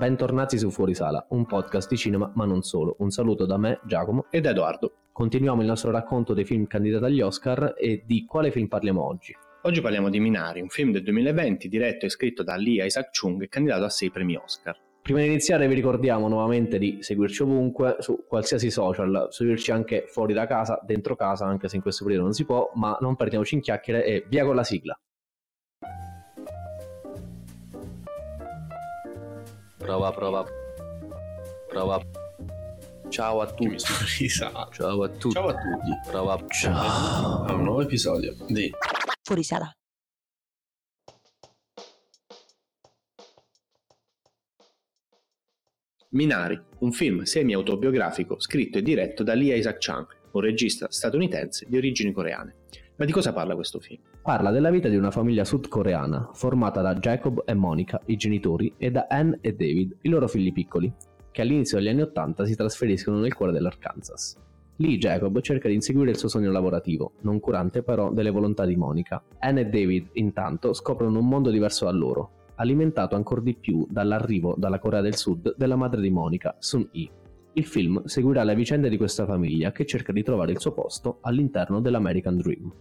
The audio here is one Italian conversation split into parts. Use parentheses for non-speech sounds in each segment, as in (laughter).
Bentornati su Fuorisala, un podcast di cinema ma non solo. Un saluto da me, Giacomo e da Edoardo. Continuiamo il nostro racconto dei film candidati agli Oscar e di quale film parliamo oggi. Oggi parliamo di Minari, un film del 2020 diretto e scritto da Lee Isaac Chung e candidato a 6 premi Oscar. Prima di iniziare vi ricordiamo nuovamente di seguirci ovunque, su qualsiasi social, seguirci anche fuori da casa, dentro casa, anche se in questo periodo non si può, ma non perdiamoci in chiacchiere e via con la sigla. Prova, prova. Prova. Ciao a tutti. Ciao a tutti. Ciao a tutti. Prova. Ciao. A un nuovo episodio di Fuorisala. Minari, un film semi-autobiografico scritto e diretto da Lee Isaac Chung, un regista statunitense di origini coreane. Ma di cosa parla questo film? Parla della vita di una famiglia sudcoreana formata da Jacob e Monica, i genitori, e da Anne e David, i loro figli piccoli, che all'inizio degli anni Ottanta si trasferiscono nel cuore dell'Arkansas. Lì Jacob cerca di inseguire il suo sogno lavorativo, non curante però delle volontà di Monica. Anne e David, intanto, scoprono un mondo diverso da loro, alimentato ancora di più dall'arrivo dalla Corea del Sud della madre di Monica, Sun-hee. Il film seguirà le vicende di questa famiglia che cerca di trovare il suo posto all'interno dell'American Dream.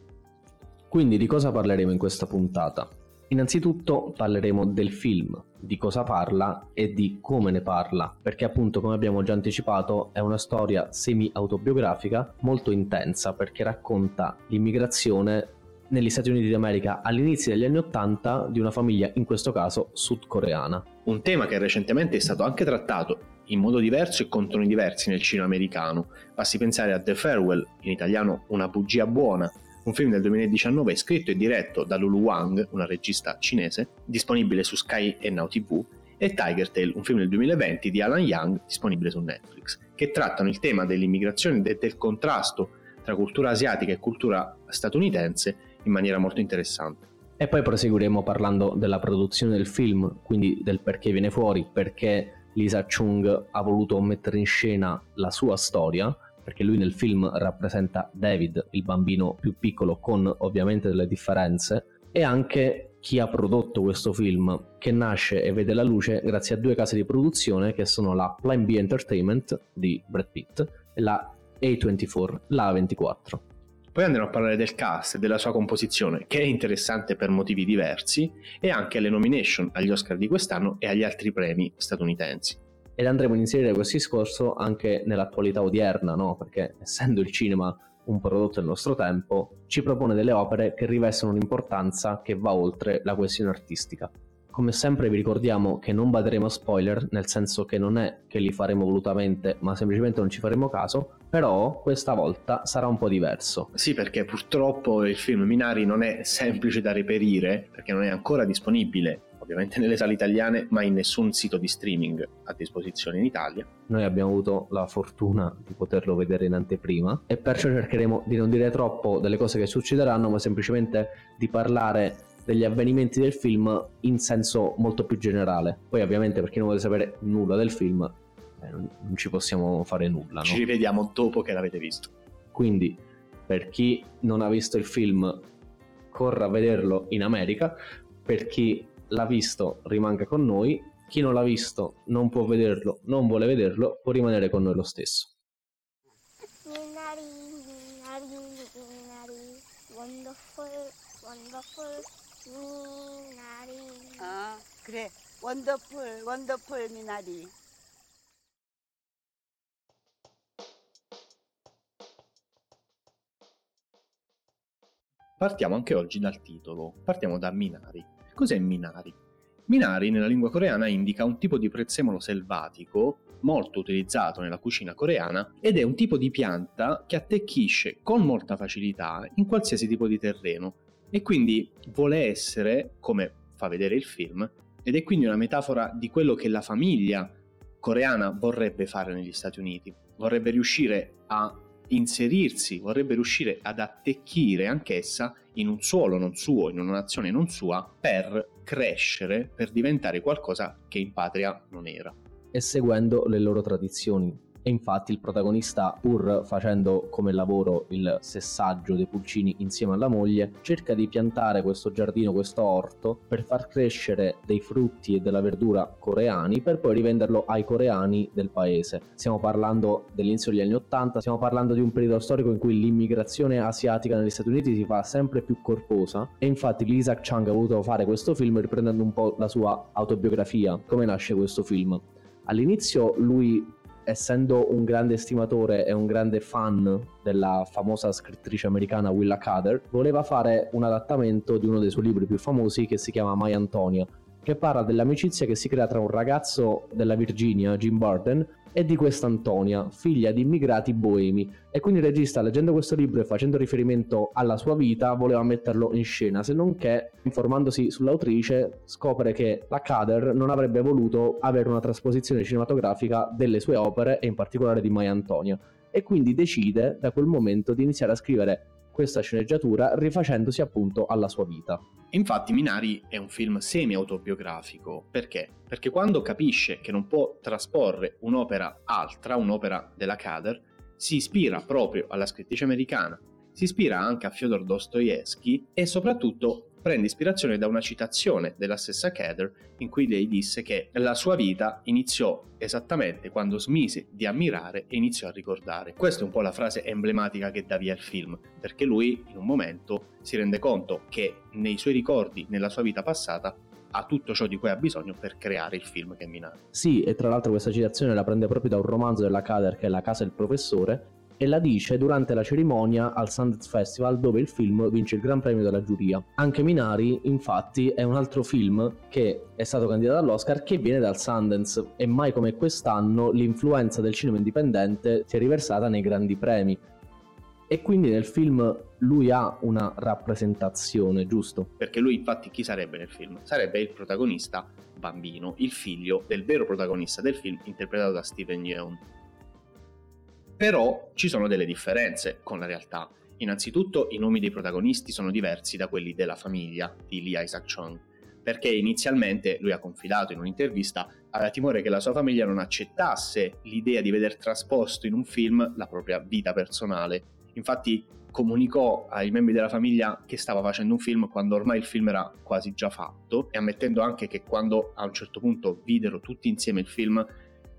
Quindi di cosa parleremo in questa puntata? Innanzitutto parleremo del film, di cosa parla e di come ne parla, perché appunto come abbiamo già anticipato è una storia semi-autobiografica molto intensa perché racconta l'immigrazione negli Stati Uniti d'America all'inizio degli anni Ottanta di una famiglia, in questo caso sudcoreana. Un tema che recentemente è stato anche trattato in modo diverso e con toni diversi nel cinema americano. Basti pensare a The Farewell, in italiano Una bugia buona, un film del 2019 scritto e diretto da Lulu Wang, una regista cinese, disponibile su Sky e Now TV, e Tiger Tail, un film del 2020 di Alan Young, disponibile su Netflix, che trattano il tema dell'immigrazione e del contrasto tra cultura asiatica e cultura statunitense in maniera molto interessante. E poi proseguiremo parlando della produzione del film, quindi del perché viene fuori, perché Lisa Chung ha voluto mettere in scena la sua storia, perché lui nel film rappresenta David, il bambino più piccolo, con ovviamente delle differenze, e anche chi ha prodotto questo film, che nasce e vede la luce grazie a due case di produzione che sono la Plan B Entertainment di Brad Pitt e la A24, la A24. Poi andremo a parlare del cast e della sua composizione, che è interessante per motivi diversi, e anche alle nomination agli Oscar di quest'anno e agli altri premi statunitensi. Ed andremo ad inserire questo discorso anche nell'attualità odierna, no? Perché essendo il cinema un prodotto del nostro tempo, ci propone delle opere che rivestono un'importanza che va oltre la questione artistica. Come sempre vi ricordiamo che non baderemo a spoiler, nel senso che non è che li faremo volutamente, ma semplicemente non ci faremo caso, però questa volta sarà un po' diverso. Sì, perché purtroppo il film Minari non è semplice da reperire, perché non è ancora disponibile ovviamente nelle sale italiane, ma in nessun sito di streaming a disposizione in Italia. Noi abbiamo avuto la fortuna di poterlo vedere in anteprima e perciò cercheremo di non dire troppo delle cose che succederanno, ma semplicemente di parlare degli avvenimenti del film in senso molto più generale. Poi ovviamente per chi non vuole sapere nulla del film, eh, non ci possiamo fare nulla. Ci no? rivediamo dopo che l'avete visto. Quindi per chi non ha visto il film, corra a vederlo in America. Per chi l'ha visto, rimanga con noi. Chi non l'ha visto, non può vederlo, non vuole vederlo, può rimanere con noi lo stesso. Minari, Minari, Minari, wonderful, wonderful, Minari. 아, 그래. 원더풀, 원더풀 미나리. Partiamo anche oggi dal titolo. Partiamo da Minari. Cos'è Minari? Minari nella lingua coreana indica un tipo di prezzemolo selvatico molto utilizzato nella cucina coreana ed è un tipo di pianta che attecchisce con molta facilità in qualsiasi tipo di terreno e quindi vuole essere, come fa vedere il film, ed è quindi una metafora di quello che la famiglia coreana vorrebbe fare negli Stati Uniti. Vorrebbe riuscire a inserirsi, vorrebbe riuscire ad attecchire anch'essa in un suolo non suo, in una nazione non sua, per crescere, per diventare qualcosa che in patria non era. E seguendo le loro tradizioni, E infatti il protagonista, pur facendo come lavoro il sessaggio dei pulcini insieme alla moglie, cerca di piantare questo giardino, questo orto, per far crescere dei frutti e della verdura coreani per poi rivenderlo ai coreani del paese. Stiamo parlando dell'inizio degli anni Ottanta, stiamo parlando di un periodo storico in cui l'immigrazione asiatica negli Stati Uniti si fa sempre più corposa e infatti Isaac Chang ha voluto fare questo film riprendendo un po' la sua autobiografia. Come nasce questo film? All'inizio lui essendo un grande estimatore e un grande fan della famosa scrittrice americana Willa Cather, voleva fare un adattamento di uno dei suoi libri più famosi che si chiama My Antonia, che parla dell'amicizia che si crea tra un ragazzo della Virginia, Jim Burton, e di questa Antonia, figlia di immigrati boemi. E quindi il regista, leggendo questo libro e facendo riferimento alla sua vita, voleva metterlo in scena, se non che, informandosi sull'autrice, scopre che la Cader non avrebbe voluto avere una trasposizione cinematografica delle sue opere, e in particolare di Maya Antonia. E quindi decide da quel momento di iniziare a scrivere questa sceneggiatura rifacendosi appunto alla sua vita. Infatti Minari è un film semi-autobiografico, perché? Perché quando capisce che non può trasporre un'opera altra, un'opera della Kader, si ispira proprio alla scrittrice americana, si ispira anche a Fyodor Dostoevsky e soprattutto prende ispirazione da una citazione della stessa Kether in cui lei disse che la sua vita iniziò esattamente quando smise di ammirare e iniziò a ricordare. Questa è un po' la frase emblematica che dà via il film, perché lui in un momento si rende conto che nei suoi ricordi, nella sua vita passata, ha tutto ciò di cui ha bisogno per creare il film che è Minari. Sì, e tra l'altro questa citazione la prende proprio da un romanzo della Kader che è La casa del professore, e la dice durante la cerimonia al Sundance Festival dove il film vince il Gran Premio della giuria. Anche Minari, infatti, è un altro film che è stato candidato all'Oscar che viene dal Sundance e mai come quest'anno l'influenza del cinema indipendente si è riversata nei grandi premi. E quindi nel film lui ha una rappresentazione, giusto? Perché lui infatti chi sarebbe nel film? Sarebbe il protagonista bambino, il figlio del vero protagonista del film interpretato da Steven Yeun però ci sono delle differenze con la realtà. Innanzitutto i nomi dei protagonisti sono diversi da quelli della famiglia di Lee Isaac Chung, perché inizialmente lui ha confidato in un'intervista aveva timore che la sua famiglia non accettasse l'idea di veder trasposto in un film la propria vita personale. Infatti comunicò ai membri della famiglia che stava facendo un film quando ormai il film era quasi già fatto e ammettendo anche che quando a un certo punto videro tutti insieme il film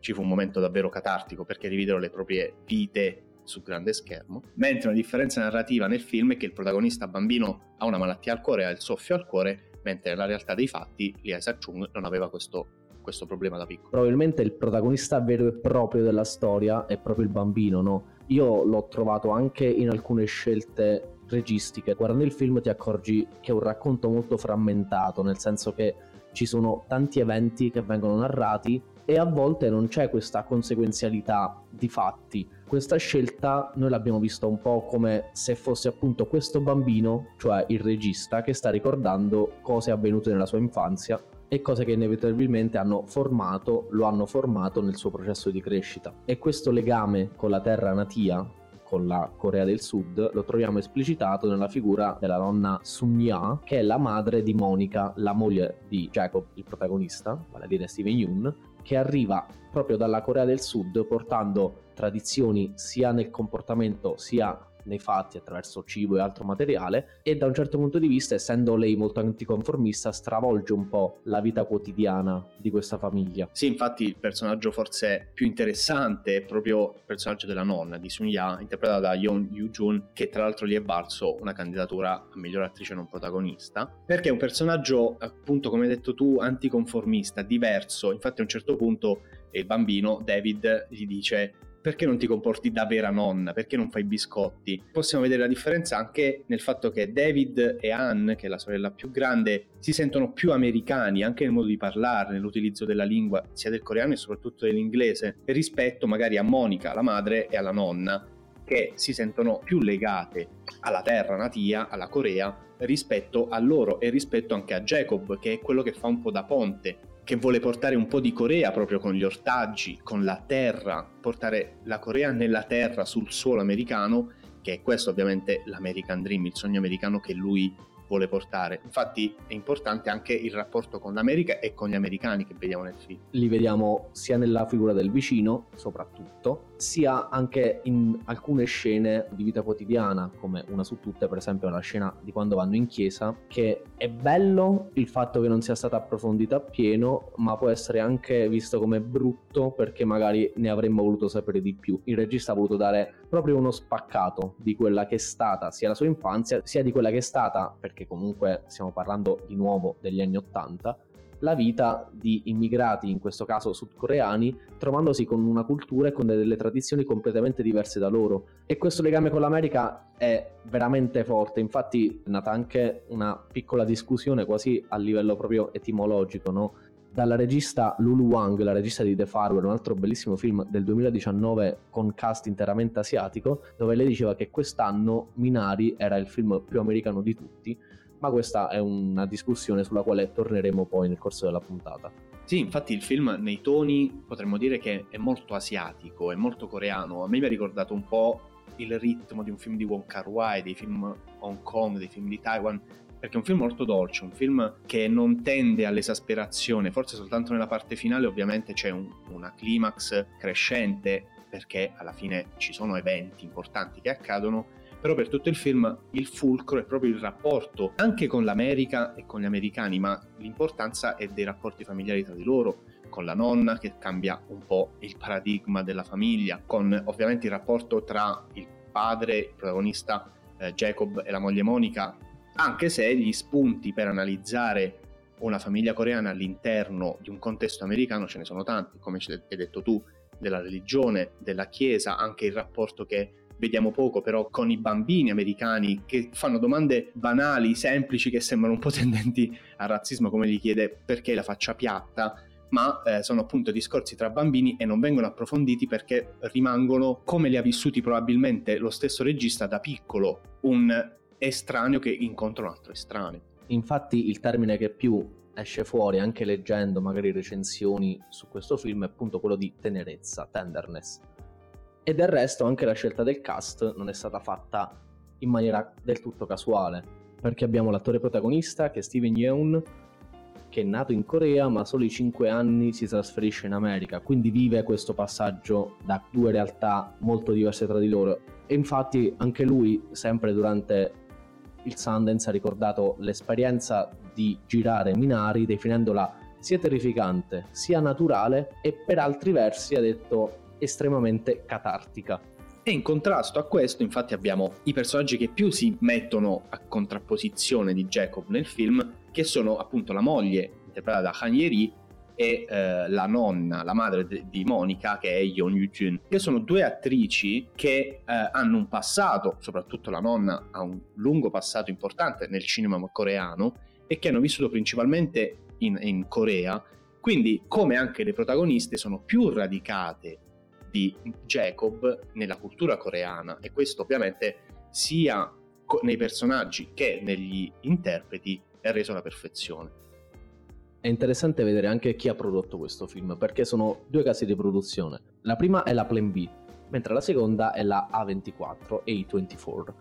ci fu un momento davvero catartico perché rividero le proprie vite sul grande schermo, mentre una differenza narrativa nel film è che il protagonista bambino ha una malattia al cuore, ha il soffio al cuore, mentre nella realtà dei fatti Lee Chung non aveva questo, questo problema da piccolo. Probabilmente il protagonista vero e proprio della storia è proprio il bambino, no? Io l'ho trovato anche in alcune scelte registiche. Guardando il film ti accorgi che è un racconto molto frammentato, nel senso che ci sono tanti eventi che vengono narrati e a volte non c'è questa conseguenzialità di fatti. Questa scelta noi l'abbiamo vista un po' come se fosse appunto questo bambino, cioè il regista, che sta ricordando cose avvenute nella sua infanzia e cose che inevitabilmente hanno formato, lo hanno formato nel suo processo di crescita. E questo legame con la terra natia, con la Corea del Sud, lo troviamo esplicitato nella figura della nonna Sun Ya, che è la madre di Monica, la moglie di Jacob, il protagonista, vale a dire Steven Yoon, che arriva proprio dalla Corea del Sud portando tradizioni sia nel comportamento sia nei fatti attraverso cibo e altro materiale e da un certo punto di vista essendo lei molto anticonformista stravolge un po' la vita quotidiana di questa famiglia. Sì, infatti il personaggio forse più interessante è proprio il personaggio della nonna di Sun Ya, interpretata da Yeon Yoo-jun, che tra l'altro gli è valso una candidatura a miglior attrice non protagonista, perché è un personaggio appunto come hai detto tu anticonformista, diverso, infatti a un certo punto il bambino David gli dice perché non ti comporti da vera nonna? Perché non fai biscotti? Possiamo vedere la differenza anche nel fatto che David e Anne, che è la sorella più grande, si sentono più americani anche nel modo di parlare, nell'utilizzo della lingua, sia del coreano e soprattutto dell'inglese, rispetto magari a Monica, la madre, e alla nonna, che si sentono più legate alla terra natia, alla Corea, rispetto a loro e rispetto anche a Jacob, che è quello che fa un po' da ponte che vuole portare un po' di Corea proprio con gli ortaggi, con la terra, portare la Corea nella terra sul suolo americano, che è questo ovviamente l'American Dream, il sogno americano che lui vuole portare. Infatti è importante anche il rapporto con l'America e con gli americani che vediamo nel film. Li vediamo sia nella figura del vicino, soprattutto, sia anche in alcune scene di vita quotidiana, come una su tutte, per esempio la scena di quando vanno in chiesa, che è bello il fatto che non sia stata approfondita appieno, ma può essere anche visto come brutto perché magari ne avremmo voluto sapere di più. Il regista ha voluto dare proprio uno spaccato di quella che è stata sia la sua infanzia, sia di quella che è stata, perché comunque stiamo parlando di nuovo degli anni Ottanta, la vita di immigrati, in questo caso sudcoreani, trovandosi con una cultura e con delle tradizioni completamente diverse da loro. E questo legame con l'America è veramente forte, infatti è nata anche una piccola discussione quasi a livello proprio etimologico, no? Dalla regista Lulu Wang, la regista di The Farewell, un altro bellissimo film del 2019 con cast interamente asiatico, dove lei diceva che quest'anno Minari era il film più americano di tutti, ma questa è una discussione sulla quale torneremo poi nel corso della puntata. Sì, infatti il film nei toni potremmo dire che è molto asiatico, è molto coreano, a me mi ha ricordato un po' il ritmo di un film di Wong Kar Wai, dei film Hong Kong, dei film di Taiwan, perché è un film molto dolce, un film che non tende all'esasperazione, forse soltanto nella parte finale ovviamente c'è un, una climax crescente perché alla fine ci sono eventi importanti che accadono, però per tutto il film il fulcro è proprio il rapporto anche con l'America e con gli americani, ma l'importanza è dei rapporti familiari tra di loro, con la nonna che cambia un po' il paradigma della famiglia, con ovviamente il rapporto tra il padre, il protagonista eh, Jacob e la moglie Monica anche se gli spunti per analizzare una famiglia coreana all'interno di un contesto americano ce ne sono tanti, come hai detto tu, della religione, della chiesa, anche il rapporto che vediamo poco però con i bambini americani che fanno domande banali, semplici, che sembrano un po' (laughs) tendenti al razzismo, come gli chiede perché la faccia piatta, ma eh, sono appunto discorsi tra bambini e non vengono approfonditi perché rimangono come li ha vissuti probabilmente lo stesso regista da piccolo, un estraneo che incontra un altro estraneo. Infatti il termine che più esce fuori anche leggendo magari recensioni su questo film è appunto quello di tenerezza, tenderness. E del resto anche la scelta del cast non è stata fatta in maniera del tutto casuale, perché abbiamo l'attore protagonista che è Steven Yeun, che è nato in Corea ma solo i 5 anni si trasferisce in America, quindi vive questo passaggio da due realtà molto diverse tra di loro. E infatti anche lui, sempre durante il Sundance ha ricordato l'esperienza di girare Minari definendola sia terrificante sia naturale e per altri versi ha detto estremamente catartica. E in contrasto a questo, infatti, abbiamo i personaggi che più si mettono a contrapposizione di Jacob nel film, che sono appunto la moglie, interpretata da Han Ye-ri, e eh, la nonna, la madre di Monica, che è Yeon Yoo-jun, che sono due attrici che eh, hanno un passato, soprattutto la nonna ha un lungo passato importante nel cinema coreano e che hanno vissuto principalmente in, in Corea, quindi come anche le protagoniste sono più radicate di Jacob nella cultura coreana. E questo ovviamente sia nei personaggi che negli interpreti è reso alla perfezione. È interessante vedere anche chi ha prodotto questo film, perché sono due casi di produzione. La prima è la Plan B, mentre la seconda è la A24 A24.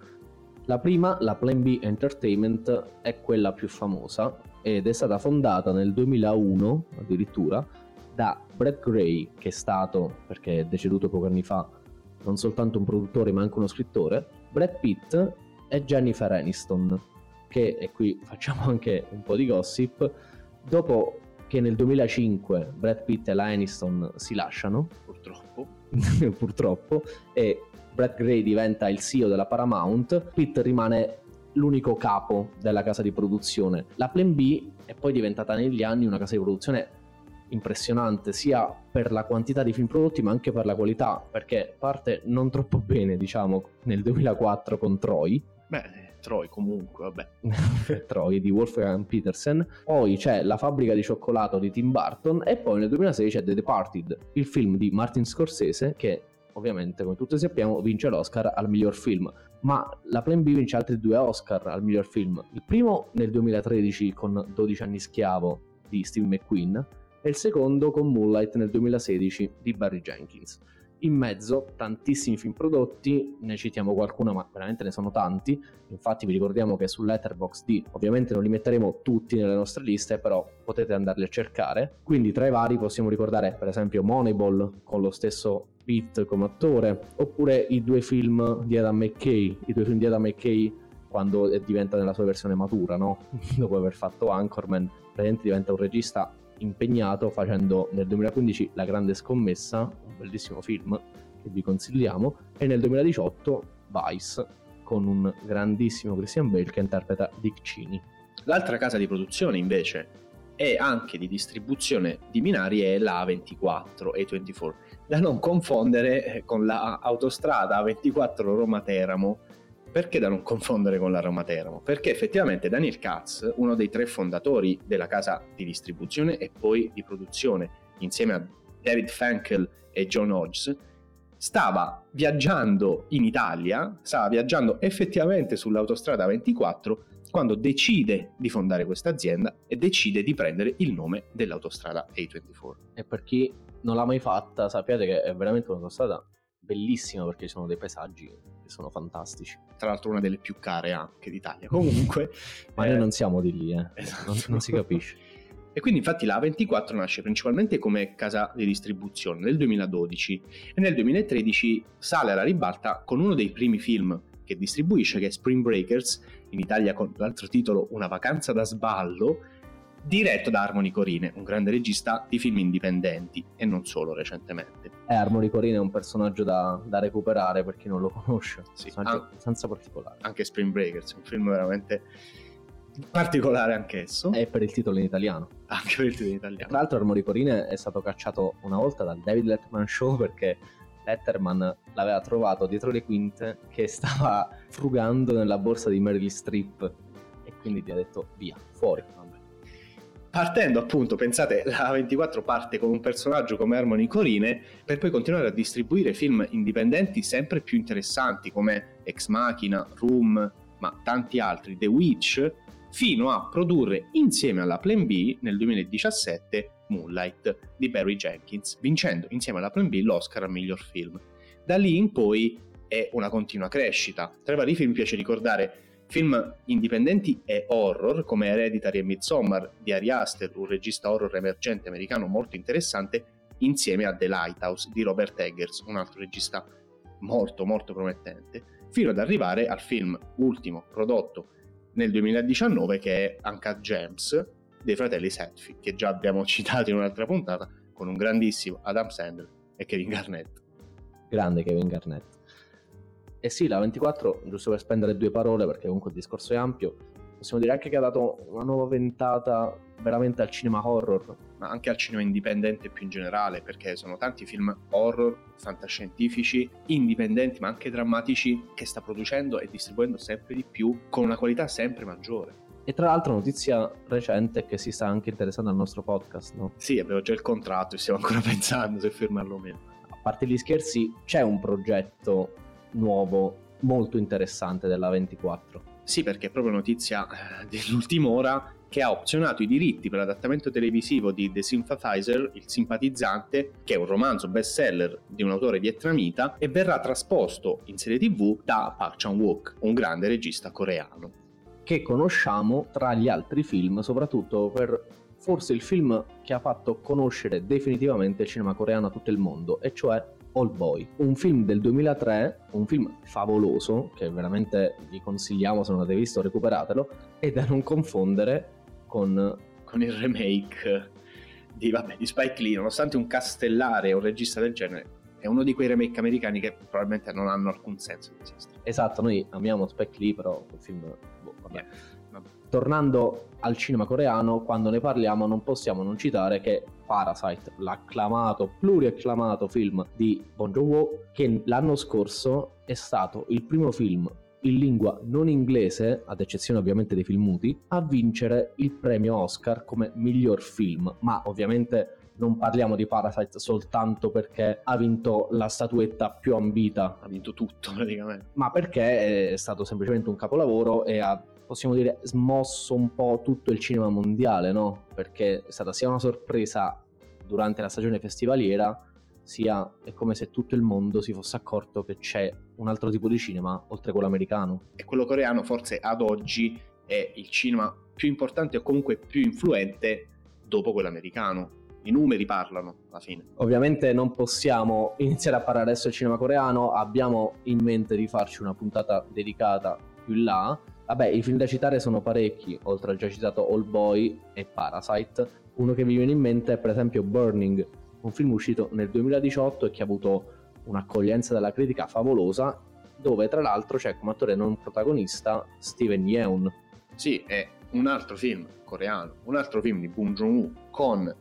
La prima, la Plan B Entertainment, è quella più famosa ed è stata fondata nel 2001 addirittura da Brett Gray, che è stato, perché è deceduto pochi anni fa, non soltanto un produttore ma anche uno scrittore, Brad Pitt e Jennifer Aniston, che, e qui facciamo anche un po' di gossip, Dopo che nel 2005 Brad Pitt e la Aniston si lasciano, purtroppo, (laughs) purtroppo, e Brad Gray diventa il CEO della Paramount, Pitt rimane l'unico capo della casa di produzione. La Plan B è poi diventata negli anni una casa di produzione impressionante sia per la quantità di film prodotti ma anche per la qualità perché parte non troppo bene diciamo nel 2004 con Troy beh Troy comunque, vabbè. (laughs) Troy di Wolfgang Petersen, poi c'è La fabbrica di cioccolato di Tim Burton e poi nel 2006 c'è The Departed, il film di Martin Scorsese che ovviamente come tutti sappiamo vince l'Oscar al miglior film, ma la Plan B vince altri due Oscar al miglior film, il primo nel 2013 con 12 anni schiavo di Steve McQueen e il secondo con Moonlight nel 2016 di Barry Jenkins. In mezzo tantissimi film prodotti, ne citiamo qualcuno ma veramente ne sono tanti, infatti vi ricordiamo che su Letterboxd ovviamente non li metteremo tutti nelle nostre liste, però potete andarli a cercare. Quindi tra i vari possiamo ricordare per esempio Moneyball con lo stesso Pitt come attore, oppure i due film di Adam McKay, i due film di Adam McKay quando diventa nella sua versione matura, no? (laughs) Dopo aver fatto Anchorman, praticamente diventa un regista impegnato facendo nel 2015 La Grande Scommessa, un bellissimo film che vi consigliamo, e nel 2018 Vice con un grandissimo Christian Bale che interpreta Dick Cheney. L'altra casa di produzione invece e anche di distribuzione di binari è la A24 A24, da non confondere eh, con la autostrada A24 Roma-Teramo perché da non confondere con la Roma Teramo? Perché effettivamente Daniel Katz, uno dei tre fondatori della casa di distribuzione e poi di produzione, insieme a David Fankel e John Hodges, stava viaggiando in Italia, stava viaggiando effettivamente sull'autostrada 24 quando decide di fondare questa azienda e decide di prendere il nome dell'autostrada A24. E per chi non l'ha mai fatta, sappiate che è veramente un'autostrada bellissima perché ci sono dei paesaggi che sono fantastici. Tra l'altro una delle più care anche d'Italia. (laughs) Comunque... Ma eh, noi non siamo di lì, eh. esatto. non, non si capisce. (laughs) E quindi infatti la A24 nasce principalmente come casa di distribuzione nel 2012 e nel 2013 sale alla ribalta con uno dei primi film che distribuisce che è Spring Breakers, in Italia con l'altro titolo Una vacanza da sballo, diretto da Harmony Corine, un grande regista di film indipendenti e non solo recentemente. Eh, Harmony Corine è un personaggio da, da recuperare per chi non lo conosce, sì, an- senza particolare. Anche Spring Breakers, un film veramente particolare anch'esso. E per il titolo in italiano. Anche per il titolo in italiano. Tra l'altro Harmony Corine è stato cacciato una volta dal David Letterman Show perché Letterman l'aveva trovato dietro le quinte che stava frugando nella borsa di Meryl Streep e quindi ti ha detto via, fuori partendo appunto, pensate, la 24 parte con un personaggio come Harmony Corine per poi continuare a distribuire film indipendenti sempre più interessanti come Ex Machina, Room, ma tanti altri, The Witch, fino a produrre insieme alla Plan B nel 2017 Moonlight di Barry Jenkins, vincendo insieme alla Plan B l'Oscar al miglior film. Da lì in poi è una continua crescita. Tra i vari film piace ricordare Film indipendenti e horror come Hereditary e Midsommar di Ari Aster, un regista horror emergente americano molto interessante, insieme a The Lighthouse di Robert Eggers, un altro regista molto molto promettente, fino ad arrivare al film ultimo prodotto nel 2019 che è Uncut Gems dei fratelli Setfi, che già abbiamo (laughs) citato in un'altra puntata, con un grandissimo Adam Sandler e Kevin Garnett. Grande Kevin Garnett. E sì, la 24, giusto per spendere due parole, perché comunque il discorso è ampio, possiamo dire anche che ha dato una nuova ventata veramente al cinema horror. Ma anche al cinema indipendente più in generale, perché sono tanti film horror, fantascientifici, indipendenti, ma anche drammatici, che sta producendo e distribuendo sempre di più, con una qualità sempre maggiore. E tra l'altro notizia recente è che si sta anche interessando al nostro podcast, no? Sì, abbiamo già il contratto e stiamo ancora (laughs) pensando se firmarlo o meno. A parte gli scherzi, c'è un progetto nuovo molto interessante della 24. Sì, perché è proprio notizia eh, dell'ultima ora che ha opzionato i diritti per l'adattamento televisivo di The Sympathizer, il simpatizzante, che è un romanzo bestseller di un autore vietnamita e verrà trasposto in serie tv da Park Chan-wook, un grande regista coreano. Che conosciamo tra gli altri film, soprattutto per forse il film che ha fatto conoscere definitivamente il cinema coreano a tutto il mondo, e cioè All Boy, un film del 2003, un film favoloso che veramente vi consigliamo se non l'avete visto recuperatelo e da non confondere con, con il remake di, vabbè, di Spike Lee, nonostante un castellare e un regista del genere è uno di quei remake americani che probabilmente non hanno alcun senso di esistere. Esatto, noi amiamo Spike Lee, però il film boh, vabbè. Yeah tornando al cinema coreano, quando ne parliamo non possiamo non citare che Parasite, l'acclamato, pluriacclamato film di Bong Joon-ho, che l'anno scorso è stato il primo film in lingua non inglese, ad eccezione ovviamente dei film muti, a vincere il premio Oscar come miglior film, ma ovviamente non parliamo di Parasite soltanto perché ha vinto la statuetta più ambita. Ha vinto tutto praticamente. Ma perché è stato semplicemente un capolavoro e ha possiamo dire, smosso un po' tutto il cinema mondiale, no? Perché è stata sia una sorpresa durante la stagione festivaliera, sia è come se tutto il mondo si fosse accorto che c'è un altro tipo di cinema oltre quello americano. E quello coreano forse ad oggi è il cinema più importante o comunque più influente dopo quello americano. I numeri parlano alla fine. Ovviamente non possiamo iniziare a parlare adesso del cinema coreano, abbiamo in mente di farci una puntata dedicata più in là. Vabbè, i film da citare sono parecchi, oltre al già citato All Boy e Parasite. Uno che mi viene in mente è per esempio Burning, un film uscito nel 2018 e che ha avuto un'accoglienza della critica favolosa, dove tra l'altro c'è come attore non protagonista Steven Yeun. Sì, è un altro film coreano, un altro film di Bong Joon-woo con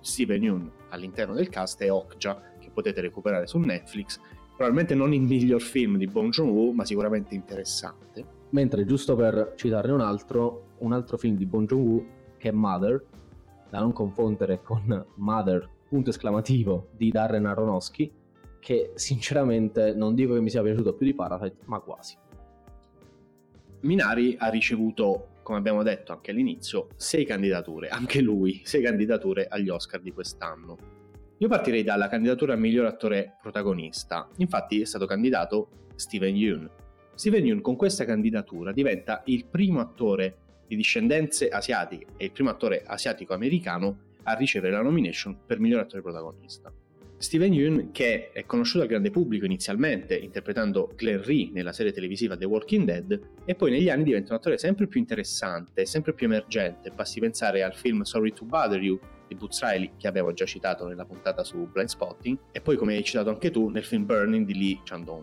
Steven Yeun all'interno del cast è Okja, che potete recuperare su Netflix. Probabilmente non il miglior film di Bong Joon-woo, ma sicuramente interessante. Mentre, giusto per citarne un altro, un altro film di Bong Joon-woo, che è Mother, da non confondere con Mother, punto esclamativo, di Darren Aronofsky, che sinceramente non dico che mi sia piaciuto più di Parasite, ma quasi. Minari ha ricevuto, come abbiamo detto anche all'inizio, sei candidature, anche lui, sei candidature agli Oscar di quest'anno. Io partirei dalla candidatura a miglior attore protagonista. Infatti è stato candidato Steven Yeun. Steven Yeun con questa candidatura diventa il primo attore di discendenze asiatiche e il primo attore asiatico-americano a ricevere la nomination per miglior attore protagonista. Steven Yeun, che è conosciuto al grande pubblico inizialmente interpretando Glenn Rhee nella serie televisiva The Walking Dead, e poi negli anni diventa un attore sempre più interessante, sempre più emergente. Basti pensare al film Sorry to Bother You di Boots Riley, che abbiamo già citato nella puntata su Blind Spotting, e poi, come hai citato anche tu, nel film Burning di Lee Chandong.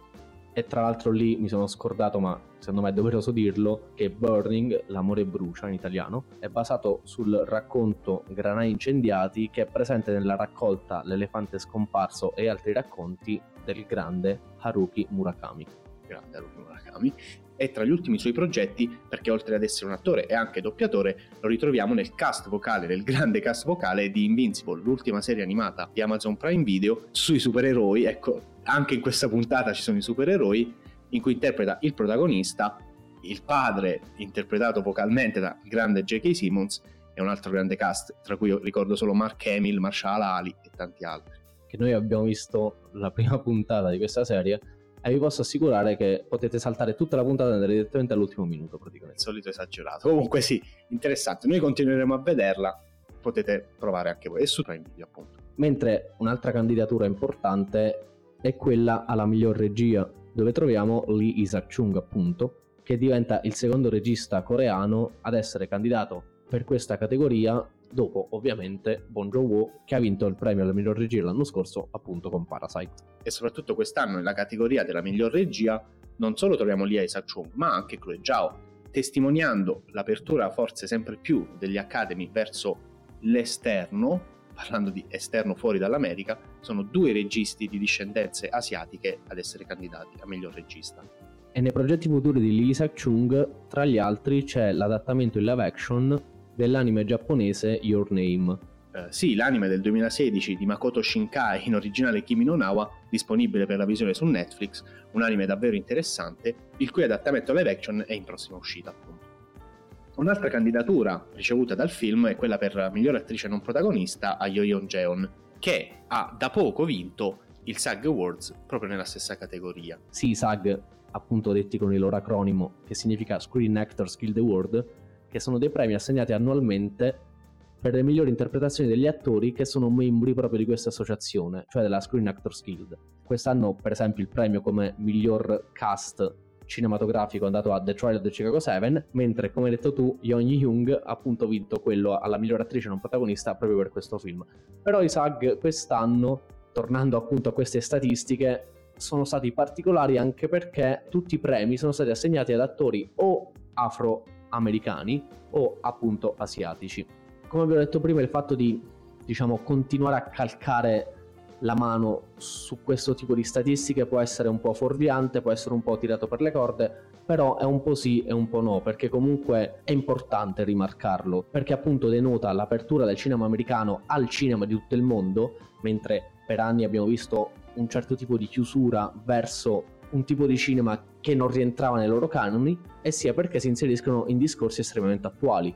E tra l'altro lì mi sono scordato, ma secondo me è doveroso dirlo, che Burning, l'amore brucia in italiano, è basato sul racconto Granai incendiati che è presente nella raccolta L'elefante scomparso e altri racconti del grande Haruki Murakami. Grande Haruki Murakami. E tra gli ultimi suoi progetti, perché oltre ad essere un attore e anche doppiatore, lo ritroviamo nel cast vocale, nel grande cast vocale di Invincible, l'ultima serie animata di Amazon Prime Video sui supereroi. Ecco, anche in questa puntata ci sono i supereroi in cui interpreta il protagonista, il padre interpretato vocalmente dal grande J.K. Simmons e un altro grande cast, tra cui ricordo solo Mark Hamill, Marshall Ali e tanti altri. Che noi abbiamo visto la prima puntata di questa serie e vi posso assicurare che potete saltare tutta la puntata e andare direttamente all'ultimo minuto praticamente. Il solito esagerato. Comunque sì, interessante. Noi continueremo a vederla, potete provare anche voi. E su Prime Video appunto. Mentre un'altra candidatura importante è quella alla miglior regia, dove troviamo Lee Isaac-chung appunto, che diventa il secondo regista coreano ad essere candidato per questa categoria dopo ovviamente Bon Joon-woo che ha vinto il premio alla miglior regia l'anno scorso appunto con Parasite. E soprattutto quest'anno nella categoria della miglior regia non solo troviamo Lee Isaac-chung ma anche Chloe Zhao, testimoniando l'apertura forse sempre più degli Academy verso l'esterno parlando di esterno fuori dall'America, sono due registi di discendenze asiatiche ad essere candidati a miglior regista. E nei progetti futuri di Lee Isaac-chung, tra gli altri, c'è l'adattamento in live action dell'anime giapponese Your Name. Eh, sì, l'anime del 2016 di Makoto Shinkai in originale Kimi no Nawa, disponibile per la visione su Netflix, un anime davvero interessante, il cui adattamento live action è in prossima uscita appunto. Un'altra candidatura ricevuta dal film è quella per miglior attrice non protagonista a Yo-Yeon Jeon, che ha da poco vinto il SAG Awards proprio nella stessa categoria. Sì, SAG, appunto detti con il loro acronimo, che significa Screen Actors Guild Award, che sono dei premi assegnati annualmente per le migliori interpretazioni degli attori che sono membri proprio di questa associazione, cioè della Screen Actors Guild. Quest'anno, per esempio, il premio come miglior cast cinematografico è andato a The Trial of the Chicago 7, mentre come hai detto tu, Yeon Young ha appunto vinto quello alla miglior attrice non protagonista proprio per questo film. Però i SAG quest'anno, tornando appunto a queste statistiche, sono stati particolari anche perché tutti i premi sono stati assegnati ad attori o afroamericani o appunto asiatici. Come abbiamo detto prima, il fatto di diciamo continuare a calcare la mano su questo tipo di statistiche può essere un po' fuorviante, può essere un po' tirato per le corde, però è un po' sì e un po' no, perché comunque è importante rimarcarlo, perché appunto denota l'apertura del cinema americano al cinema di tutto il mondo, mentre per anni abbiamo visto un certo tipo di chiusura verso un tipo di cinema che non rientrava nei loro canoni, e sia perché si inseriscono in discorsi estremamente attuali.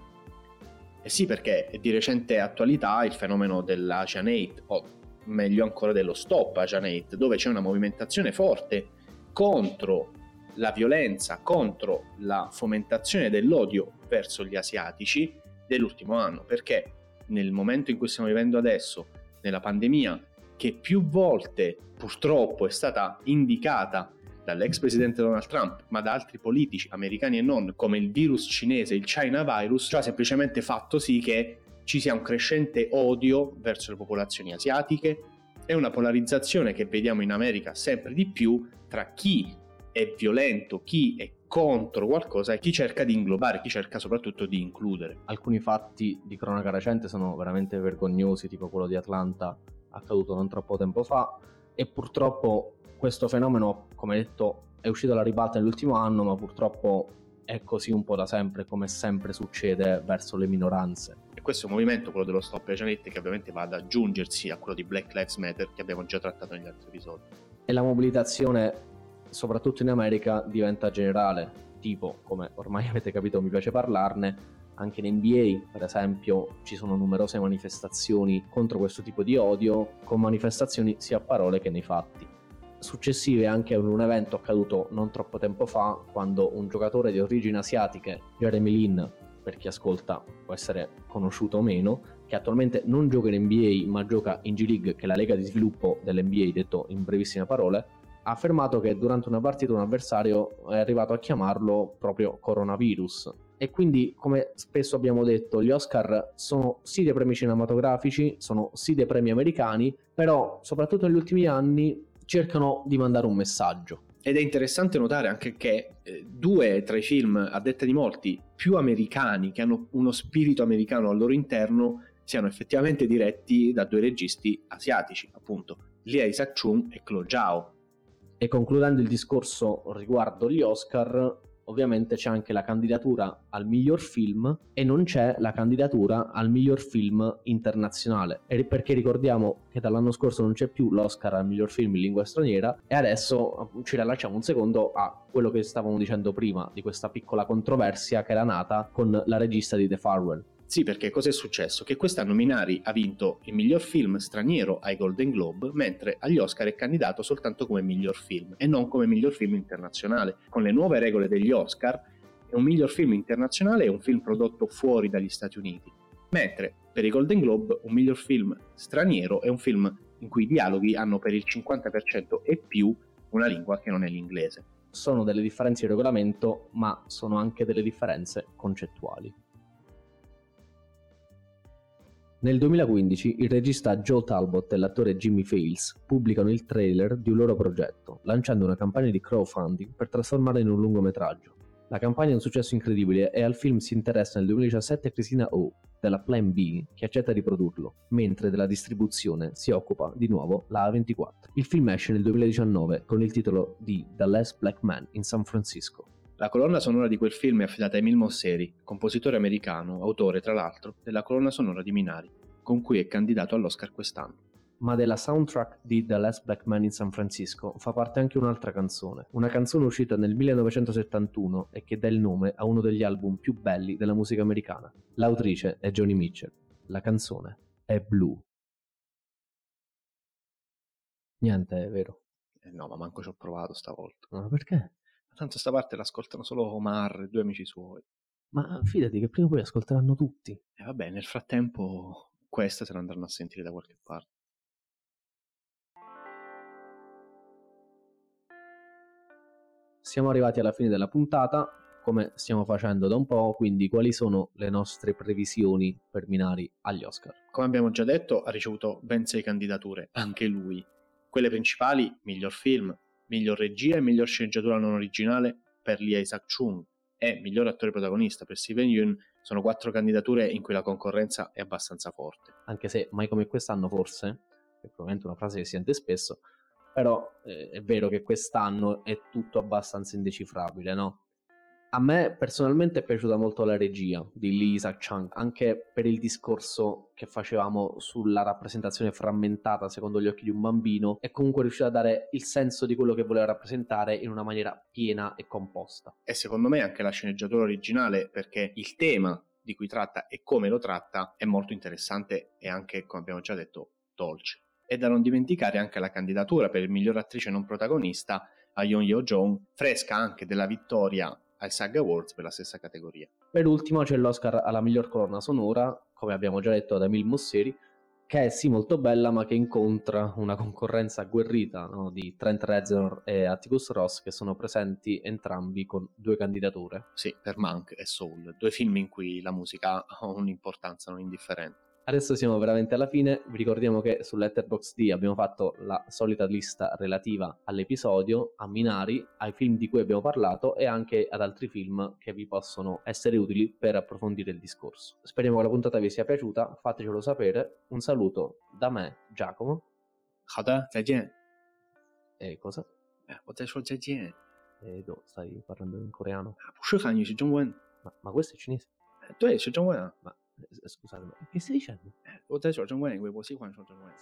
Eh sì, perché è di recente attualità il fenomeno dell'Asian Hate, o meglio ancora dello Stop a Janet, dove c'è una movimentazione forte contro la violenza, contro la fomentazione dell'odio verso gli asiatici dell'ultimo anno, perché nel momento in cui stiamo vivendo adesso, nella pandemia, che più volte purtroppo è stata indicata dall'ex presidente Donald Trump, ma da altri politici americani e non, come il virus cinese, il China virus, cioè ha semplicemente fatto sì che ci sia un crescente odio verso le popolazioni asiatiche e una polarizzazione che vediamo in America sempre di più tra chi è violento, chi è contro qualcosa e chi cerca di inglobare, chi cerca soprattutto di includere. Alcuni fatti di cronaca recente sono veramente vergognosi, tipo quello di Atlanta accaduto non troppo tempo fa e purtroppo questo fenomeno, come detto, è uscito alla ribalta nell'ultimo anno, ma purtroppo è così un po' da sempre, come sempre succede verso le minoranze. E questo è un movimento, quello dello Stop Janet, che ovviamente va ad aggiungersi a quello di Black Lives Matter che abbiamo già trattato negli altri episodi. E la mobilitazione, soprattutto in America, diventa generale, tipo, come ormai (laughs) avete capito mi piace parlarne, anche in NBA, per esempio, ci sono numerose manifestazioni contro questo tipo di odio, con manifestazioni sia a parole che nei fatti successive anche ad un evento accaduto non troppo tempo fa, quando un giocatore di origini asiatiche, Jeremy Lin, per chi ascolta può essere conosciuto o meno, che attualmente non gioca in NBA ma gioca in G-League, che è la lega di sviluppo dell'NBA, detto in brevissime parole, ha affermato che durante una partita un avversario è arrivato a chiamarlo proprio coronavirus. E quindi, come spesso abbiamo detto, gli Oscar sono sì dei premi cinematografici, sono sì dei premi americani, però soprattutto negli ultimi anni cercano di mandare un messaggio. Ed è interessante notare anche che eh, due tra i film, a detta di molti, più americani, che hanno uno spirito americano al loro interno, siano effettivamente diretti da due registi asiatici, appunto, Lia Isaac Chung e Chloe Zhao. E concludendo il discorso riguardo gli Oscar, ovviamente c'è anche la candidatura al miglior film e non c'è la candidatura al miglior film internazionale. E perché ricordiamo che dall'anno scorso non c'è più l'Oscar al miglior film in lingua straniera e adesso ci rilasciamo un secondo a quello che stavamo dicendo prima di questa piccola controversia che era nata con la regista di The Farewell. Sì, perché cosa è successo? Che quest'anno Minari ha vinto il miglior film straniero ai Golden Globe, mentre agli Oscar è candidato soltanto come miglior film e non come miglior film internazionale. Con le nuove regole degli Oscar, un miglior film internazionale è un film prodotto fuori dagli Stati Uniti, mentre per i Golden Globe un miglior film straniero è un film in cui i dialoghi hanno per il 50% e più una lingua che non è l'inglese. Sono delle differenze di regolamento, ma sono anche delle differenze concettuali. Nel 2015 il regista Joe Talbot e l'attore Jimmy Fails pubblicano il trailer di un loro progetto, lanciando una campagna di crowdfunding per trasformarlo in un lungometraggio. La campagna è un successo incredibile e al film si interessa nel 2017 Christina O, della Plan B, che accetta di produrlo, mentre della distribuzione si occupa di nuovo la A24. Il film esce nel 2019 con il titolo di The Last Black Man in San Francisco. La colonna sonora di quel film è affidata a Emil Mosseri, compositore americano, autore tra l'altro della colonna sonora di Minari, con cui è candidato all'Oscar quest'anno. Ma della soundtrack di The Last Black Man in San Francisco fa parte anche un'altra canzone, una canzone uscita nel 1971 e che dà il nome a uno degli album più belli della musica americana. L'autrice è Joni Mitchell. La canzone è Blue. Niente, è vero. Eh no, ma manco ci ho provato stavolta. Ma perché? Tanto sta parte l'ascoltano solo Omar e due amici suoi. Ma fidati che prima o poi ascolteranno tutti. E vabbè, nel frattempo queste se ne andranno a sentire da qualche parte. Siamo arrivati alla fine della puntata, come stiamo facendo da un po', quindi quali sono le nostre previsioni per Minari agli Oscar? Come abbiamo già detto, ha ricevuto ben sei candidature, anche lui. Quelle principali, miglior film, miglior regia e miglior sceneggiatura non originale per Lee Isaac Chung e miglior attore protagonista per Steven Yeun sono quattro candidature in cui la concorrenza è abbastanza forte. Anche se mai come quest'anno forse, è probabilmente una frase che si sente spesso, però eh, è vero che quest'anno è tutto abbastanza indecifrabile, no? A me personalmente è piaciuta molto la regia di Lee Isaac Chung, anche per il discorso che facevamo sulla rappresentazione frammentata secondo gli occhi di un bambino, è comunque riuscito a dare il senso di quello che voleva rappresentare in una maniera piena e composta. E secondo me anche la sceneggiatura originale, perché il tema di cui tratta e come lo tratta è molto interessante e anche, come abbiamo già detto, dolce. E da non dimenticare anche la candidatura per miglior attrice non protagonista a Yeon Yo Jong, fresca anche della vittoria ai SAG Awards per la stessa categoria. Per ultimo c'è l'Oscar alla miglior colonna sonora, come abbiamo già detto da Emil Mosseri, che è sì molto bella ma che incontra una concorrenza agguerrita no, di Trent Reznor e Atticus Ross che sono presenti entrambi con due candidature. Sì, per Monk e Soul, due film in cui la musica ha un'importanza non indifferente. Adesso siamo veramente alla fine, vi ricordiamo che su Letterboxd abbiamo fatto la solita lista relativa all'episodio, a Minari, ai film di cui abbiamo parlato e anche ad altri film che vi possono essere utili per approfondire il discorso. Speriamo che la puntata vi sia piaciuta, fatecelo sapere. Un saluto da me, Giacomo. 好的，再见。 E cosa? 哎，我在说再见， E do, stai parlando in coreano? 啊不是韩语，是中文。 Ma, ma questo è cinese? 哎对，是中文啊。 Ma 说啥子嘛我在说中文，因为，我喜欢说中文。